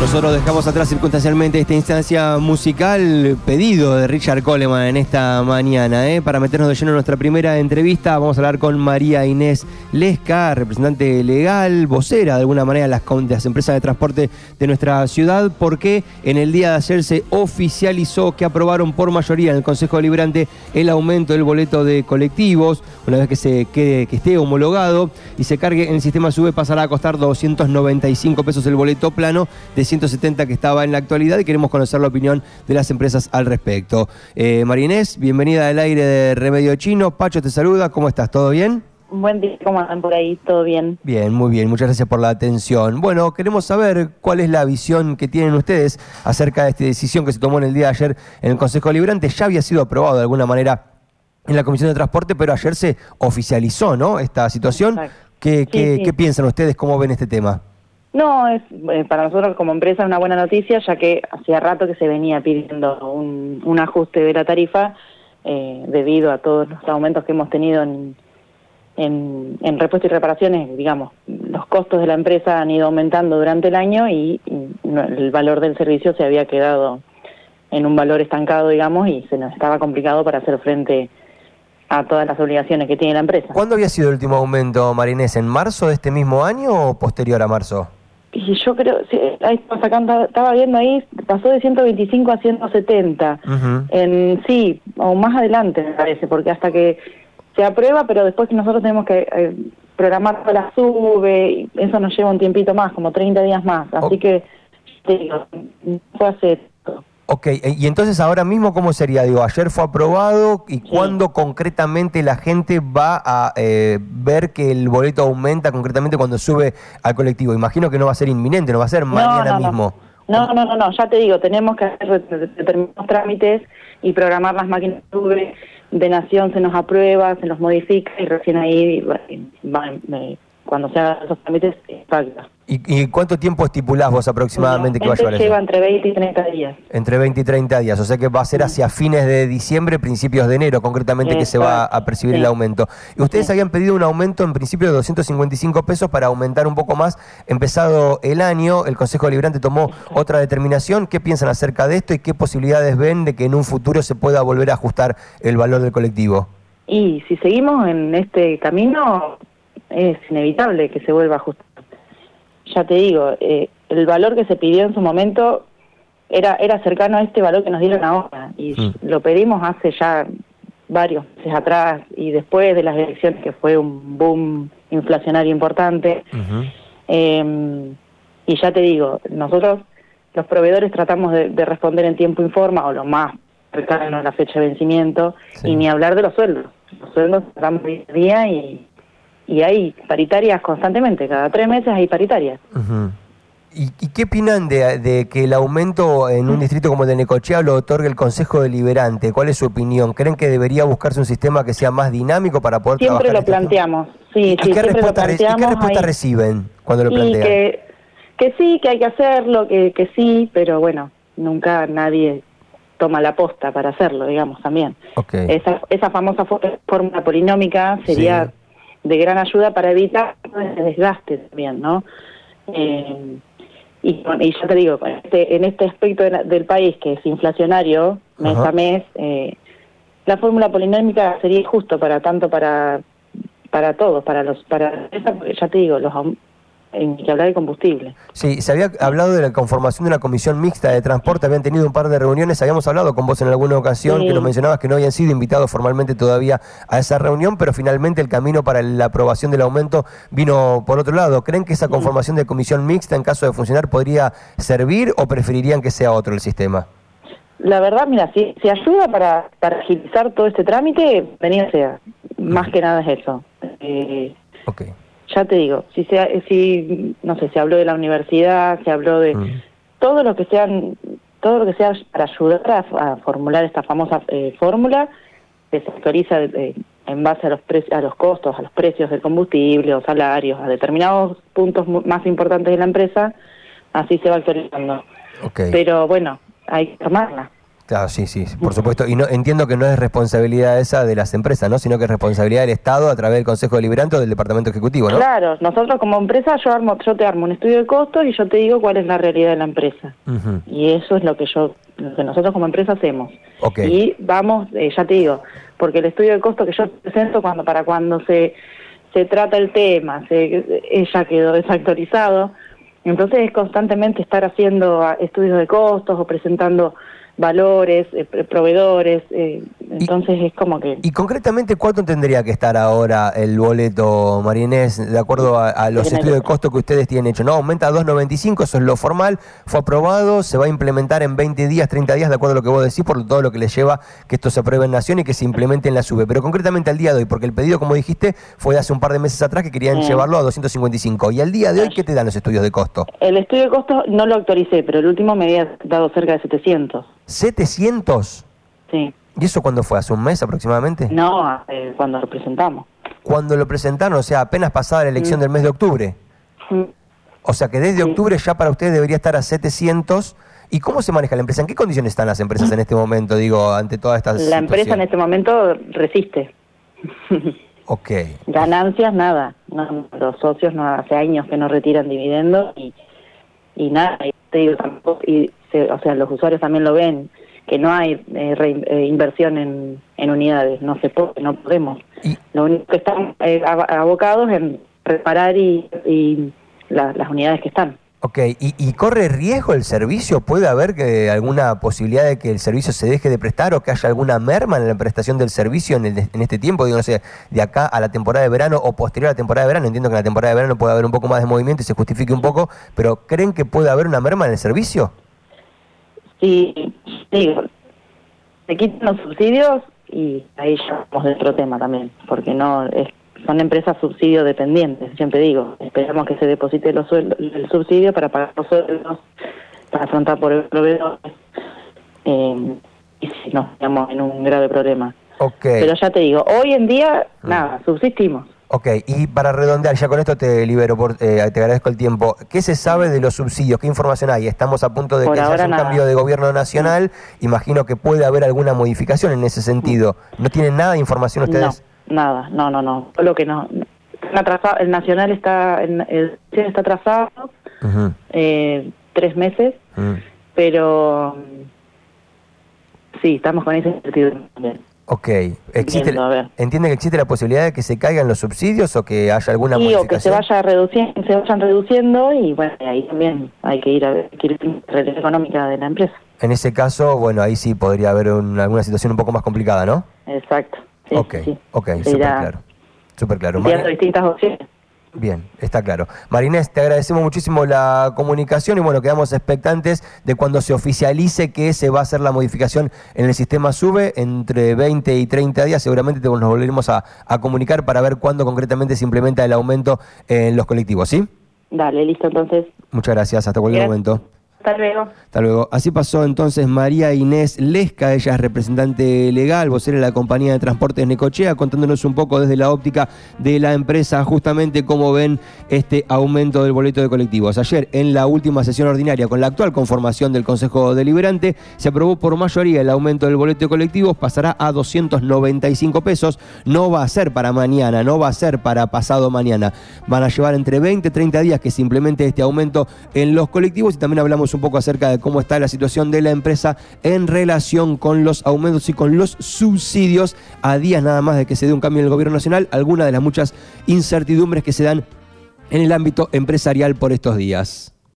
Nosotros dejamos atrás circunstancialmente esta instancia musical pedido de Richard Coleman en esta mañana. ¿eh? Para meternos de lleno en nuestra primera entrevista, vamos a hablar con María Inés Lesca, representante legal, vocera de alguna manera de las, de empresas de transporte de nuestra ciudad, porque en el día de ayer se oficializó que aprobaron por mayoría en el Consejo Deliberante el aumento del boleto de colectivos, una vez que, se quede, que esté homologado y se cargue en el sistema SUBE pasará a costar 295 pesos el boleto plano de 170 que estaba en la actualidad y queremos conocer la opinión de las empresas al respecto. Eh, Marinés, bienvenida al aire de Remedio Chino. Pacho te saluda, ¿cómo estás? ¿Todo bien? Buen día, ¿cómo andan por ahí? ¿Todo bien? Bien, muy bien, muchas gracias por la atención. Bueno, queremos saber cuál es la visión que tienen ustedes acerca de esta decisión que se tomó en el día de ayer en el Consejo Liberante. Ya había sido aprobado de alguna manera en la Comisión de Transporte, pero ayer se oficializó, ¿no? Esta situación. ¿Qué, ¿Qué piensan ustedes? ¿Cómo ven este tema? No, es eh, para nosotros como empresa es una buena noticia, ya que hacía rato que se venía pidiendo un, ajuste de la tarifa eh, debido a todos los aumentos que hemos tenido en, en, en repuesto y reparaciones. Digamos, los costos de la empresa han ido aumentando durante el año y, el valor del servicio se había quedado en un valor estancado, digamos, y se nos estaba complicado para hacer frente a todas las obligaciones que tiene la empresa. ¿Cuándo había sido el último aumento, Marinés? ¿En marzo de este mismo año o posterior a marzo? Y yo creo, ahí estaba viendo ahí, pasó de 125 a 170. en, sí, o más adelante me parece, porque hasta que se aprueba, pero después nosotros tenemos que eh, programar la sube, eso nos lleva un tiempito más, como 30 días más. Así que, digo, fue hace Ok, eh, y entonces ahora mismo, ¿cómo sería? Digo, ayer fue aprobado y cuándo concretamente la gente va a eh, ver que el boleto aumenta concretamente cuando sube al colectivo. Imagino que no va a ser inminente, no va a ser mañana mismo. No, no, no, no, ya te digo, tenemos que hacer determinados trámites y programar las máquinas sube, de nación se nos aprueba, se nos modifica y recién ahí, cuando se hagan esos trámites, impacta. ¿Y, cuánto tiempo estipulás vos aproximadamente que va a llevar lleva entre 20 y 30 días. Entre 20 y 30 días, o sea que va a ser hacia fines de diciembre, principios de enero concretamente que se va a percibir el aumento. Y ustedes habían pedido un aumento en principio de 255 pesos para aumentar un poco más. Empezado el año, el Consejo Deliberante tomó otra determinación. ¿Qué piensan acerca de esto y qué posibilidades ven de que en un futuro se pueda volver a ajustar el valor del colectivo? Y si seguimos en este camino, es inevitable que se vuelva a ajustar ya te digo, eh, el valor que se pidió en su momento era, era cercano a este valor que nos dieron ahora y mm. lo pedimos hace ya varios meses atrás y después de las elecciones que fue un boom inflacionario importante. Em, y ya te digo, nosotros los proveedores tratamos de, responder en tiempo informa o lo más cercano a la fecha de vencimiento y ni hablar de los sueldos. Los sueldos tratamos día a día y y hay paritarias constantemente, cada tres meses hay paritarias. ¿Y, qué opinan de, que el aumento en un distrito como el de Necochea lo otorgue el Consejo Deliberante? ¿Cuál es su opinión? ¿Creen que debería buscarse un sistema que sea más dinámico para poder siempre trabajar? Siempre lo planteamos, sí, sí, qué respuesta, qué respuesta reciben cuando lo plantean? Que, que sí, que hay que hacerlo, que, que sí, pero bueno, nunca nadie toma la posta para hacerlo, digamos, también. Esa, esa famosa fórmula polinómica sería de gran ayuda para evitar ese desgaste también, ¿no? Eh, y, y, ya te digo, este, en este aspecto del país que es inflacionario, mes a mes, eh, la fórmula polinómica sería justo para tanto para para todos, para los para ya te digo, los en que hablar de combustible. Sí, se había hablado de la conformación de una comisión mixta de transporte, habían tenido un par de reuniones, habíamos hablado con vos en alguna ocasión que nos mencionabas que no habían sido invitados formalmente todavía a esa reunión, pero finalmente el camino para la aprobación del aumento vino por otro lado. ¿Creen que esa conformación de comisión mixta en caso de funcionar podría servir o preferirían que sea otro el sistema? La verdad, mira, si, si ayuda para, para agilizar todo este trámite, venía sea. Más que nada es eso. Eh, okay ya te digo, si, se, si no sé, se habló de la universidad, se habló de mm. todo lo que sean todo lo que sea para ayudar a, formular esta famosa eh, fórmula que se autoriza eh, en base a los a los costos, a los precios del combustible o salarios, a determinados puntos más importantes de la empresa, así se va actualizando. Pero bueno, hay que tomarla. Claro, sí, sí, por supuesto. Y no entiendo que no es responsabilidad esa de las empresas, ¿no? Sino que es responsabilidad del Estado a través del Consejo Deliberante o del Departamento Ejecutivo, ¿no? Claro, nosotros como empresa yo armo, yo te armo un estudio de costos y yo te digo cuál es la realidad de la empresa. Y eso es lo que yo, lo que nosotros como empresa hacemos. Ok. Y vamos, eh, ya te digo, porque el estudio de costo que yo presento cuando para cuando se se trata el tema, se, ella quedó desactualizado, entonces es constantemente estar haciendo ah, estudios de costos o presentando valores, eh, proveedores, entonces es como que... Y concretamente, ¿cuánto tendría que estar ahora el boleto, Marinés, de acuerdo a, a los estudios de costo que ustedes tienen hecho? No, aumenta a 2.95, eso es lo formal, fue aprobado, se va a implementar en 20 días, 30 días, de acuerdo a lo que vos decís, por todo lo que les lleva que esto se apruebe en Nación y que se implemente en la SUBE. Pero concretamente al día de hoy, porque el pedido, como dijiste, fue de hace un par de meses atrás que querían Mm. llevarlo a 255. ¿Y al día de hoy qué te dan los estudios de costo? El estudio de costos no lo actualicé, pero el último me había dado cerca de 700. ¿700? Sí. ¿Y eso cuándo fue? ¿Hace un mes aproximadamente? No, eh, cuando lo presentamos. Cuando lo presentaron, o sea, apenas pasada la elección Mm. del mes de octubre. Mm. O sea que desde Sí. octubre ya para ustedes debería estar a 700. ¿Y cómo se maneja la empresa? ¿En qué condiciones están las empresas en este momento, digo, ante toda esta La empresa en este momento resiste. Ok. Ganancias, nada. No, los socios no hace años que no retiran dividendos y, y nada. Y te digo, tampoco, y se- o sea, los usuarios también lo ven, que no hay eh, rein- eh, inversión en, en unidades. No se puede, no podemos. Y, Lo único que están eh, ab- abocados en reparar y, y la- las unidades que están. ok, ¿Y, y corre riesgo el servicio? ¿Puede haber que alguna posibilidad de que el servicio se deje de prestar o que haya alguna merma en la prestación del servicio en, el- en este tiempo? Digo, no sé, de acá a la temporada de verano o posterior a la temporada de verano. Entiendo que en la temporada de verano puede haber un poco más de movimiento y se justifique un poco, pero ¿creen que puede haber una merma en el servicio? Sí, digo, se quitan los subsidios y ahí ya vamos de otro tema también, porque no es, son empresas subsidio dependientes, siempre digo, esperamos que se deposite los sueldos, el subsidio para pagar los sueldos, para afrontar por el proveedor, eh, y si no, estamos en un grave problema. Ok. Pero ya te digo, hoy en día, Mm. nada, subsistimos. Ok, y para redondear, ya con esto te libero, por, eh, te agradezco el tiempo. ¿Qué se sabe de los subsidios? ¿Qué información hay? Estamos a punto de Por que haya un nada. cambio de gobierno nacional. Imagino que puede haber alguna modificación en ese sentido. ¿No tienen nada de información ustedes? No, nada, no, no, no. Lo que no. el nacional está, el, está atrasado eh, tres meses, pero sí, estamos con esa incertidumbre también. Ok, existe, Viendo, a ver. ¿entiende que existe la posibilidad de que se caigan los subsidios o que haya alguna Sí, o que se vaya reduciendo, se vayan reduciendo y bueno, ahí también hay que ir a ver, la realidad económica de la empresa. En ese caso, bueno, ahí sí podría haber un- alguna situación un poco más complicada, ¿no? Exacto. Sí, ok, sí. ok, súper claro. Súper claro. distintas opciones. Bien, está claro. Marinés, te agradecemos muchísimo la comunicación y bueno, quedamos expectantes de cuando se oficialice que se va a hacer la modificación en el sistema SUBE entre 20 y 30 días. Seguramente te- nos volveremos a, a comunicar para ver cuándo concretamente se implementa el aumento en los colectivos, ¿sí? Dale, listo entonces. Muchas gracias, hasta cualquier Gracias. momento. Hasta luego. Hasta luego. Así pasó entonces María Inés Lesca, ella es representante legal, vocera de la compañía de transportes Necochea, contándonos un poco desde la óptica de la empresa justamente cómo ven este aumento del boleto de colectivos. Ayer, en la última sesión ordinaria, con la actual conformación del Consejo Deliberante, se aprobó por mayoría el aumento del boleto de colectivos, pasará a 295 pesos. No va a ser para mañana, no va a ser para pasado mañana. Van a llevar entre 20 y 30 días que se implemente este aumento en los colectivos y también un poco acerca de cómo está la situación de la empresa en relación con los aumentos y con los subsidios a días nada más de que se dé un cambio en el gobierno nacional, algunas de las muchas incertidumbres que se dan en el ámbito empresarial por estos días.